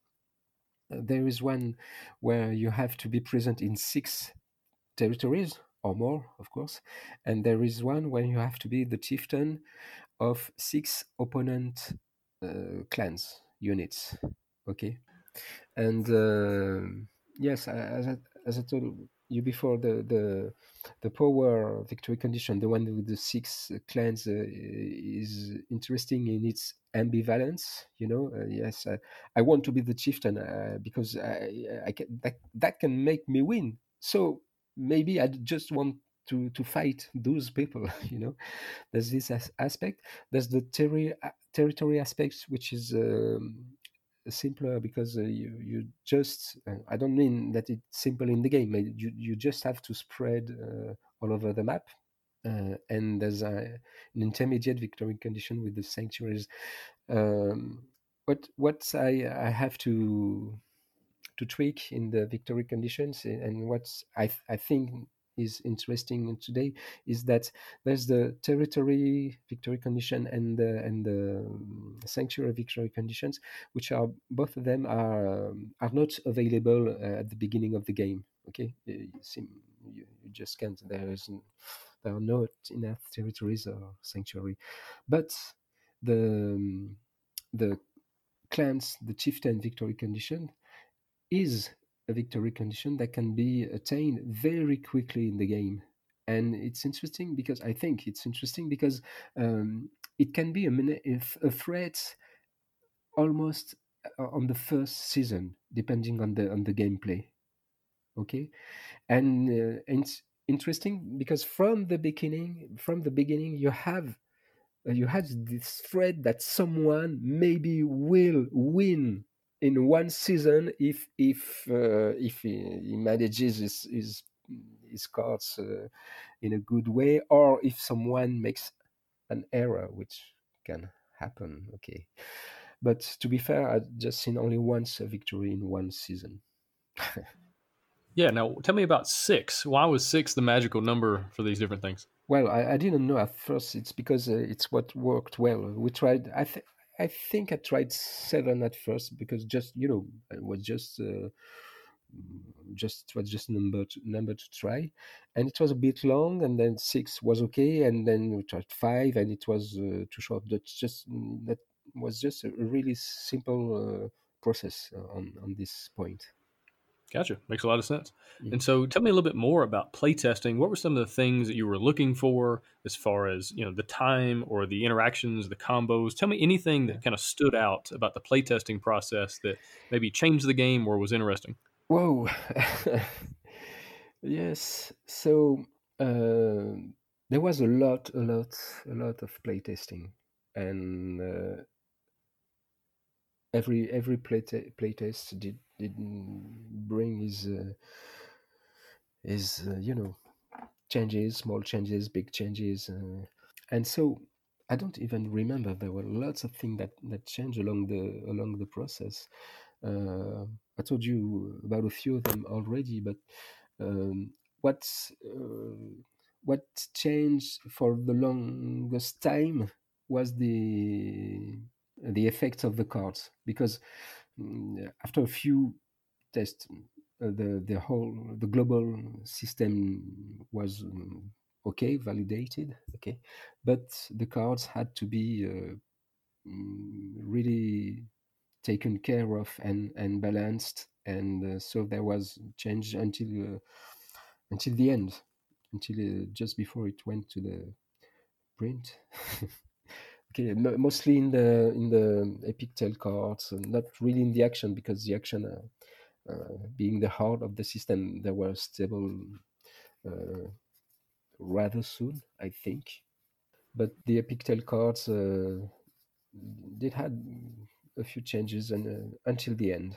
Uh, there is one where you have to be present in six territories or more, of course. And there is one where you have to be the chieftain of six opponent uh, clans units. Okay, and uh, yes, as I, as I told you before, the the the power victory condition, the one with the six clans, uh, is interesting in its ambivalence. You know, uh, yes, I, I, want to be the chieftain uh, because I, I can, that that can make me win. So maybe I just want to to fight those people. You know, there's this as- aspect. There's the terri- territory aspect, which is um, simpler because uh, you you just uh, I don't mean that it's simple in the game. You you just have to spread uh, all over the map. Uh, and there's a, an intermediate victory condition with the sanctuaries. Um, what what I I have to to tweak in the victory conditions. And what I, I think is interesting today is that there's the territory victory condition and the and the um, sanctuary victory conditions, which are both of them are um, are not available uh, at the beginning of the game. Okay, you, you, you just can't. There is there are not enough territories or sanctuary, but the um, the clans, the chieftain victory condition is a victory condition that can be attained very quickly in the game. And it's interesting because I think it's interesting because um, it can be a, a threat almost uh, on the first season, depending on the on the gameplay. Okay, and, uh, and it's interesting because from the beginning, from the beginning, you have uh, you had this threat that someone maybe will win in one season if if uh, if he, he manages his, his his cards uh, in a good way, or if someone makes an error, which can happen. Okay, but to be fair, I've just seen only once a victory in one season. yeah. Now, tell me about six. Why was six the magical number for these different things? Well, I, I didn't know at first. It's because uh, it's what worked well. We tried. I think. I think I tried seven at first because just you know it was just uh, just was just number to, number to try, and it was a bit long. And then six was okay, and then we tried five, and it was uh, too short. That's just that was just a really simple uh, process uh, on on this point. Gotcha. Makes a lot of sense. Mm-hmm. And so tell me a little bit more about playtesting. What were some of the things that you were looking for as far as, you know, the time or the interactions, the combos? Tell me anything that kind of stood out about the playtesting process that maybe changed the game or was interesting. Whoa. yes. So uh, there was a lot, a lot, a lot of playtesting. And uh, every every playtest play did didn't bring his uh, his uh, you know changes, small changes, big changes, uh, and so I don't even remember. There were lots of things that that changed along the along the process. Uh, I told you about a few of them already, but um, what's uh, what changed for the longest time was the the effects of the cards because after a few tests uh, the the whole the global system was um, okay validated okay but the cards had to be uh, mm, really taken care of and and balanced and uh, so there was change until until the end until just before it went to the print okay mostly in the in the epic tale cards not really in the action because the action uh, uh, being the heart of the system they were stable uh, rather soon i think. But the epic tale cards uh, did had a few changes and uh, until the end.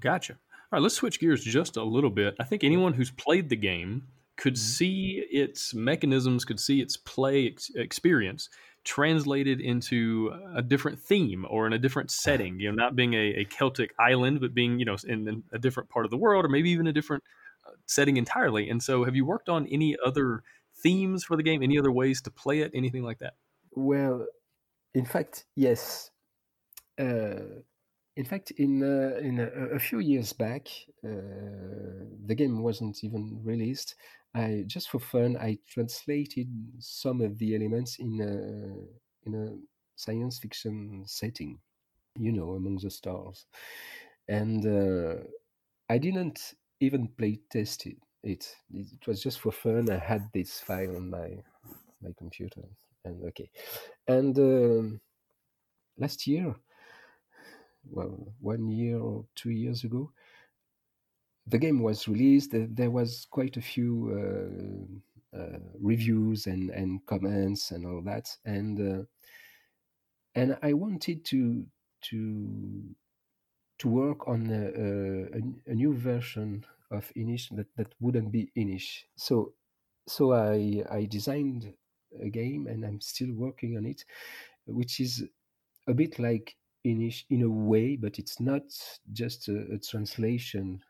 Gotcha. All right let's switch gears just a little bit. I think anyone who's played the game could mm-hmm. see its mechanisms, could see its play ex- experience, translated into a different theme or in a different setting you know not being a, a celtic island but being you know in, in, a different part of the world or maybe even a different uh, setting entirely. And so have you worked on any other themes for the game? Any other ways to play it? Anything like that? Well in fact yes. Uh, in fact in uh, in a, a, few years back uh, the game wasn't even released I just for fun I translated some of the elements in a in a science fiction setting, you know, among the stars, and uh, I didn't even play test it. it. It was just for fun. I had this file on my my computer, and okay, and um, last year, well, one year or two years ago, the game was released, there was quite a few uh, uh, reviews and, and comments and all that, and uh, and I wanted to to to work on a, a, a, new version of Inis that, that wouldn't be Inis. So so I I designed a game and I'm still working on it, which is a bit like Inis in a way, but it's not just a, a translation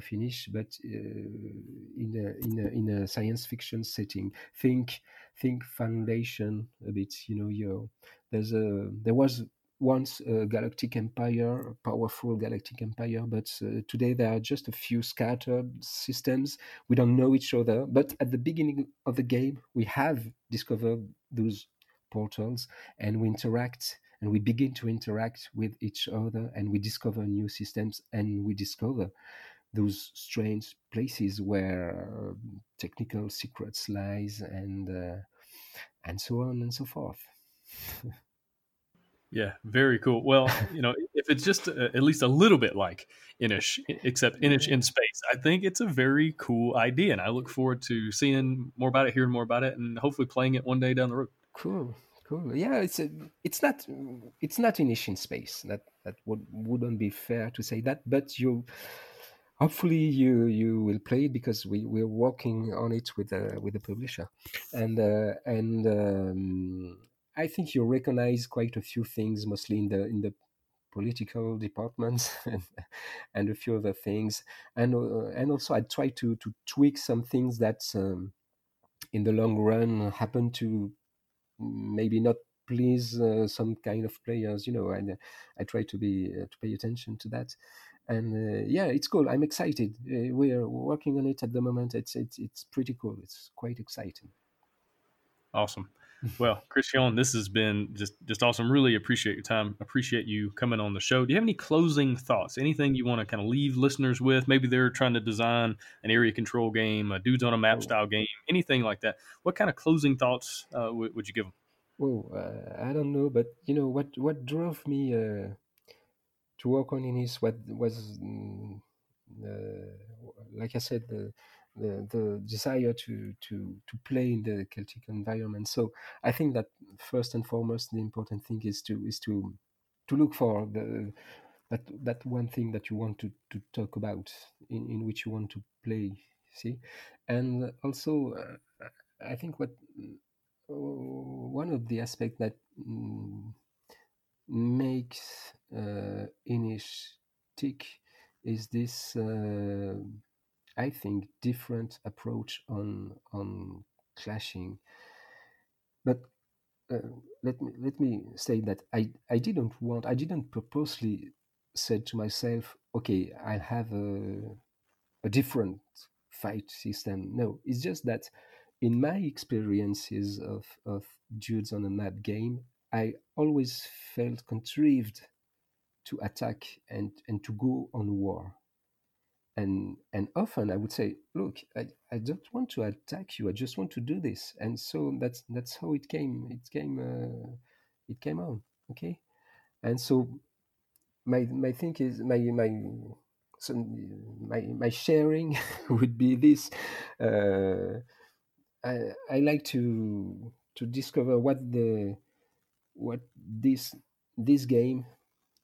Finnish, but uh, in a, in a in a science fiction setting. Think think Foundation a bit. You know, you there's a there was once a galactic empire, a powerful galactic empire, but uh, today there are just a few scattered systems. We don't know each other, but at the beginning of the game, we have discovered those portals and we interact and we begin to interact with each other and we discover new systems and we discover those strange places where um, technical secrets lies and uh, and so on and so forth. yeah, very cool. Well, you know, if it's just a, uh, at least a little bit like Inis, except Inis in space, I think it's a very cool idea, and I look forward to seeing more about it, hearing more about it, and hopefully playing it one day down the road. Cool. Cool. Yeah, it's a, it's not it's not Inis in space. That that would wouldn't be fair to say that, but you hopefully you you will play it because we we're working on it with the with the publisher, and uh, and um, I think you recognize quite a few things, mostly in the in the political departments and, and a few other things, and uh, and also I try to to tweak some things that um, in the long run happen to maybe not please uh, some kind of players you know and i try to be uh, to pay attention to that and uh, yeah it's cool. I'm excited. Uh, we're working on it at the moment. It's it's it's pretty cool. It's quite exciting. Awesome. Well christian this has been just just awesome. Really appreciate your time. Appreciate you coming on the show. Do you have any closing thoughts? Anything you want to kind of leave listeners with? Maybe they're trying to design an area control game a dudes on a map style game anything like that. What kind of closing thoughts uh, w- would you give them well uh, i don't know but you know what what drove me uh, to work on Inis what was mm, like I said the, the, the desire to to to play in the Celtic environment. So I think that first and foremost the important thing is to is to to look for the that that one thing that you want to, to talk about in, in which you want to play see and also uh, i think what uh, one of the aspects that mm, makes uh, Inis tick is this, uh, I think, different approach on on clashing. But uh, let me let me say that I I didn't want I didn't purposely said to myself, okay, I'll have a a different fight system. No, it's just that in my experiences of of dudes on a map game, I always felt contrived to attack and, and to go on war. And and often I would say, look, I, I don't want to attack you. I just want to do this. And so that's that's how it came. It came uh, it came on. Okay. And so my my thing is my my my my sharing would be this. Uh, I I like to to discover what the what this this game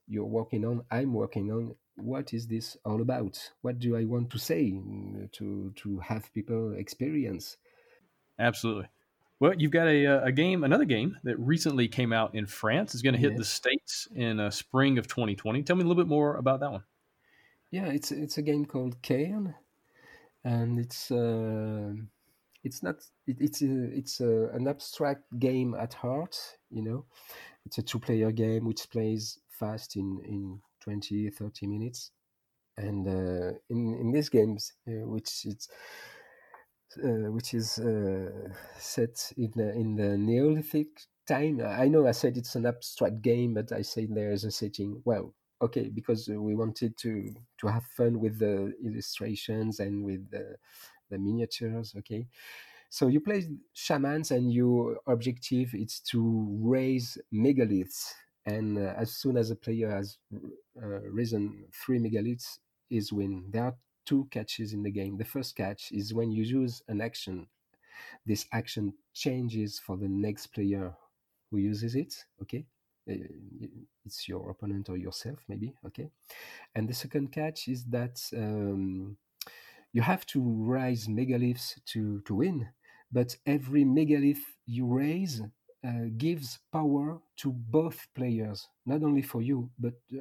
you're working on i'm working on what is this all about? What do i want to say mm, to to have people experience? Absolutely. Well you've got a, uh, a game another game that recently came out in france. Is going to hit yes. the states in uh, spring of 2020 tell me a little bit more about that one. Yeah it's it's a game called cairn and it's uh, it's not it, it's a, it's a, an abstract game at heart you know it's a two player game which plays fast in in 20 30 minutes and uh, in in these games uh, which it's uh, which is uh, set in the, in the Neolithic time. I know I said it's an abstract game, but I say there is a setting. Well, okay, because we wanted to to have fun with the illustrations and with the, the miniatures. Okay, so you play shamans, and your objective is to raise megaliths. And uh, as soon as a player has uh, risen three megaliths, is win. There are two catches in the game. The first catch is when you use an action. This action changes for the next player who uses it. Okay, uh, it's your opponent or yourself, maybe. Okay, and the second catch is that um, you have to raise megaliths to to win but every megalith you raise uh, gives power to both players, not only for you, but uh,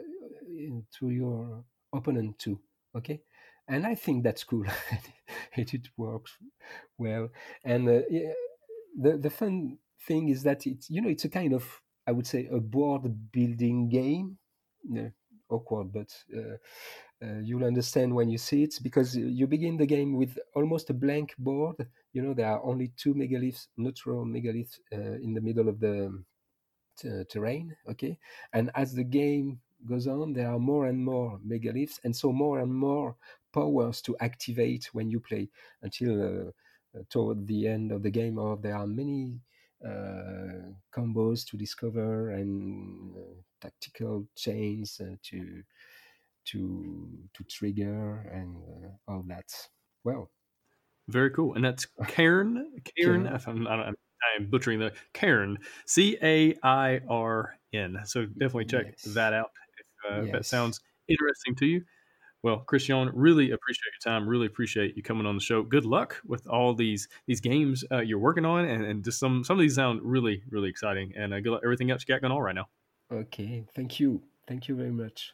to your opponent too. Okay, and I think that's cool. it, it works well, and uh, the the fun thing is that it's you know it's a kind of I would say a board building game. awkward, but uh, uh, you'll understand when you see it because you begin the game with almost a blank board. You know, there are only two megaliths, neutral megaliths uh, in the middle of the t- terrain. Okay. And as the game goes on, there are more and more megaliths, and so more and more powers to activate when you play until uh, uh toward the end of the game, or there are many uh, combos to discover and uh, tactical chains to to to trigger and uh, all that. Well, very cool. And that's Cairn. Cairn. I'm, I'm, I'm, butchering the Cairn. C A I R N. So definitely check yes. that out if, uh, yes. if, that sounds interesting to you. Well, Christian, really appreciate your time. Really appreciate you coming on the show. Good luck with all these these games uh, you're working on, and, and just some some of these sound really really exciting. And uh, good luck everything else you got going on right now. Okay, thank you, thank you very much.